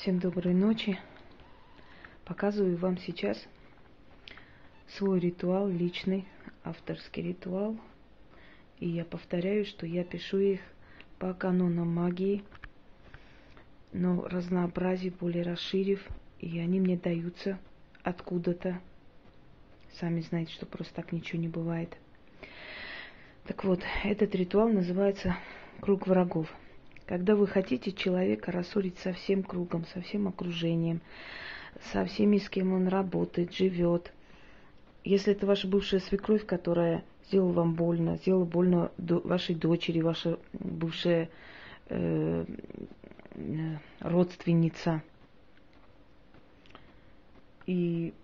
Всем доброй ночи. Показываю вам сейчас свой ритуал, личный, авторский ритуал. И я повторяю, что я пишу их по канонам магии, но разнообразие более расширив, и они мне даются откуда-то. Сами знаете, что просто так ничего не бывает. Так вот, этот ритуал называется «Круг врагов». Когда вы хотите человека рассорить со всем кругом, со всем окружением, со всеми, с кем он работает, живет. Если это ваша бывшая свекровь, которая сделала вам больно, сделала больно вашей дочери, ваша бывшая э, родственница, и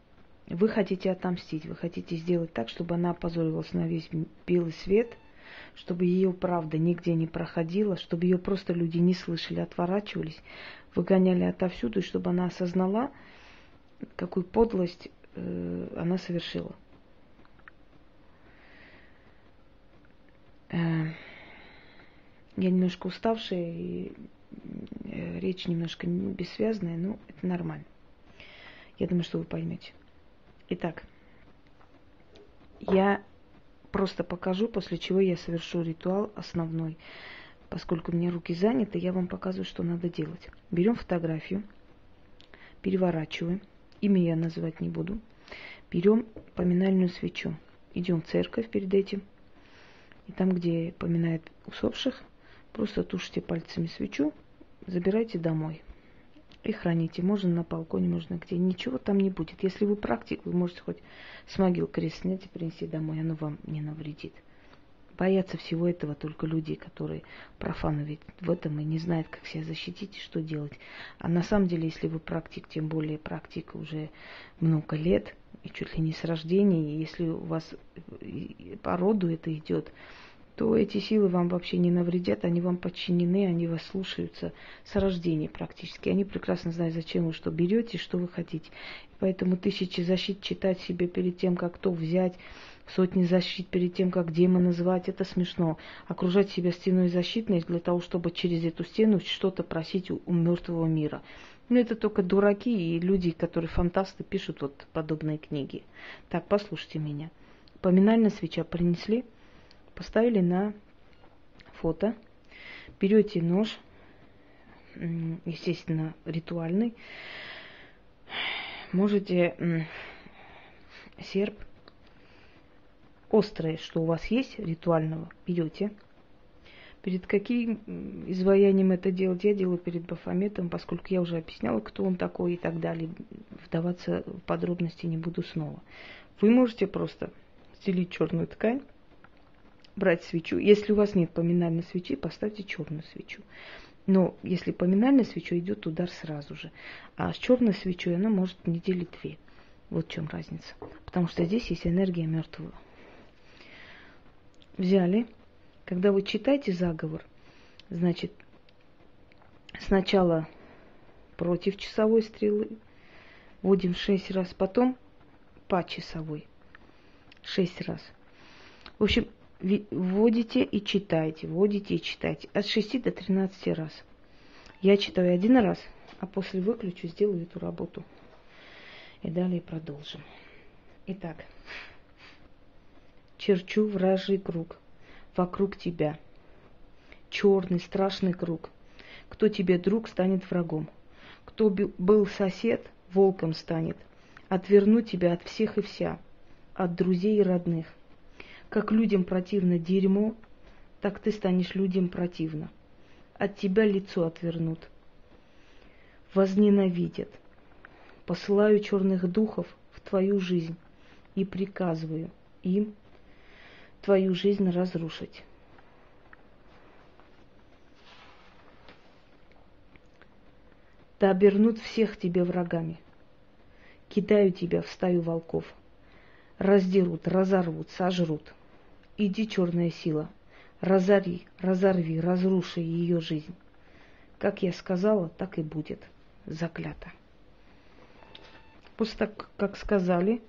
вы хотите отомстить, вы хотите сделать так, чтобы она опозорилась на весь белый свет – чтобы ее правда нигде не проходила, чтобы ее просто люди не слышали, отворачивались, выгоняли отовсюду, и чтобы она осознала, какую подлость э, она совершила. Э, я немножко уставшая, и э, речь немножко бессвязная, но это нормально. Я думаю, что вы поймете. Итак, я просто покажу, после чего я совершу ритуал основной. Поскольку у меня руки заняты, я вам показываю, что надо делать. Берем фотографию, переворачиваем. Имя я называть не буду. Берем поминальную свечу. Идем в церковь перед этим. И там, где поминает усопших, просто тушите пальцами свечу, забирайте домой и храните. Можно на балконе, можно где. Ничего там не будет. Если вы практик, вы можете хоть с могил крест снять и принести домой. Оно вам не навредит. Боятся всего этого только люди, которые профаны ведь в этом и не знают, как себя защитить и что делать. А на самом деле, если вы практик, тем более практика уже много лет, и чуть ли не с рождения, и если у вас по роду это идет, то эти силы вам вообще не навредят, они вам подчинены, они вас слушаются с рождения практически. Они прекрасно знают, зачем вы что берете, что вы хотите. Поэтому тысячи защит читать себе перед тем, как то взять, сотни защит перед тем, как демона звать, это смешно. Окружать себя стеной защитной для того, чтобы через эту стену что-то просить у, у мертвого мира. Но это только дураки и люди, которые фантасты, пишут вот подобные книги. Так, послушайте меня. Поминальная свеча принесли – поставили на фото. Берете нож, естественно, ритуальный. Можете серп острое, что у вас есть ритуального, берете. Перед каким изваянием это делать? Я делаю перед Бафометом, поскольку я уже объясняла, кто он такой и так далее. Вдаваться в подробности не буду снова. Вы можете просто стелить черную ткань, брать свечу. Если у вас нет поминальной свечи, поставьте черную свечу. Но если поминальная свеча, идет удар сразу же. А с черной свечой она может недели две. Вот в чем разница. Потому что здесь есть энергия мертвого. Взяли. Когда вы читаете заговор, значит, сначала против часовой стрелы, вводим шесть раз, потом по часовой шесть раз. В общем, вводите и читайте, вводите и читайте. От 6 до 13 раз. Я читаю один раз, а после выключу, сделаю эту работу. И далее продолжим. Итак, черчу вражий круг вокруг тебя. Черный, страшный круг. Кто тебе друг, станет врагом. Кто был сосед, волком станет. Отверну тебя от всех и вся, от друзей и родных – как людям противно дерьмо, так ты станешь людям противно. От тебя лицо отвернут. Возненавидят. Посылаю черных духов в твою жизнь и приказываю им твою жизнь разрушить. Да обернут всех тебе врагами. Кидаю тебя в стаю волков – раздерут, разорвут, сожрут. Иди, черная сила, разори, разорви, разруши ее жизнь. Как я сказала, так и будет. Заклято. После так, как сказали,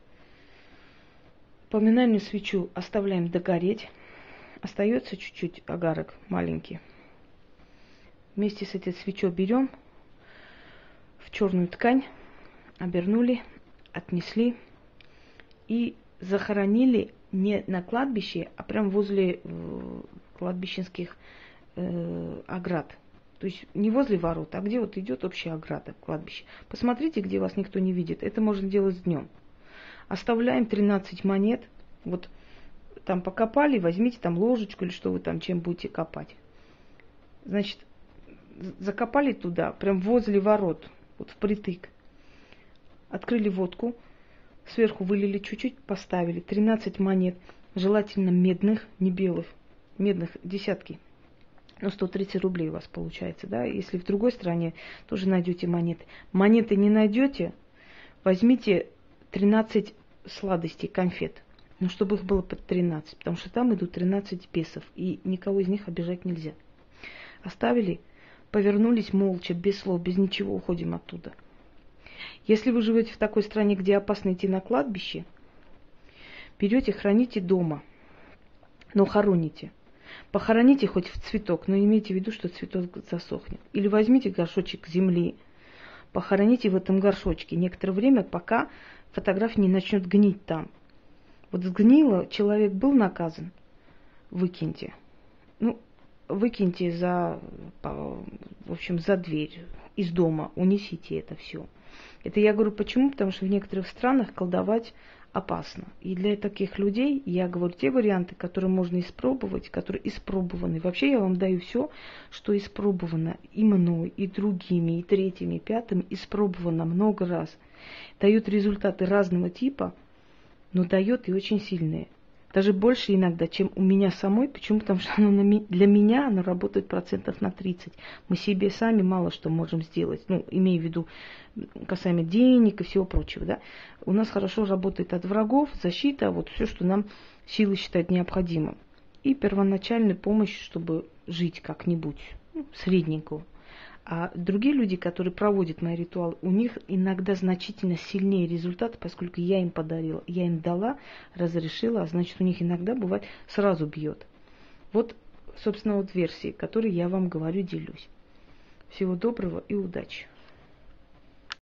поминальную свечу оставляем догореть. Остается чуть-чуть агарок маленький. Вместе с этой свечой берем в черную ткань, обернули, отнесли и захоронили не на кладбище, а прям возле э, кладбищенских э, оград. То есть не возле ворот, а где вот идет общая ограда, кладбище. Посмотрите, где вас никто не видит. Это можно делать днем. Оставляем 13 монет. Вот там покопали, возьмите там ложечку или что вы там чем будете копать. Значит, закопали туда, прям возле ворот, вот впритык. Открыли водку, сверху вылили чуть-чуть, поставили 13 монет, желательно медных, не белых, медных десятки. Ну, 130 рублей у вас получается, да. Если в другой стране тоже найдете монеты. Монеты не найдете, возьмите 13 сладостей, конфет. Ну, чтобы их было под 13, потому что там идут 13 песов, и никого из них обижать нельзя. Оставили, повернулись молча, без слов, без ничего, уходим оттуда. Если вы живете в такой стране, где опасно идти на кладбище, берете, храните дома, но хороните. Похороните хоть в цветок, но имейте в виду, что цветок засохнет. Или возьмите горшочек земли, похороните в этом горшочке некоторое время, пока фотография не начнет гнить там. Вот сгнило, человек был наказан, выкиньте. Ну, выкиньте за, в общем, за дверь из дома, унесите это все. Это я говорю почему? Потому что в некоторых странах колдовать опасно. И для таких людей я говорю те варианты, которые можно испробовать, которые испробованы. Вообще я вам даю все, что испробовано и мной, и другими, и третьими, и пятыми, испробовано много раз. Дают результаты разного типа, но дает и очень сильные. Даже больше иногда, чем у меня самой. Почему? Потому что оно для меня оно работает процентов на 30. Мы себе сами мало что можем сделать. Ну, имею в виду касаемо денег и всего прочего. Да? У нас хорошо работает от врагов, защита, вот все, что нам силы считать необходимым. И первоначальная помощь, чтобы жить как-нибудь, ну, средненького. А другие люди, которые проводят мои ритуалы, у них иногда значительно сильнее результат, поскольку я им подарила, я им дала, разрешила, а значит у них иногда бывает сразу бьет. Вот, собственно, вот версии, которые я вам говорю, делюсь. Всего доброго и удачи!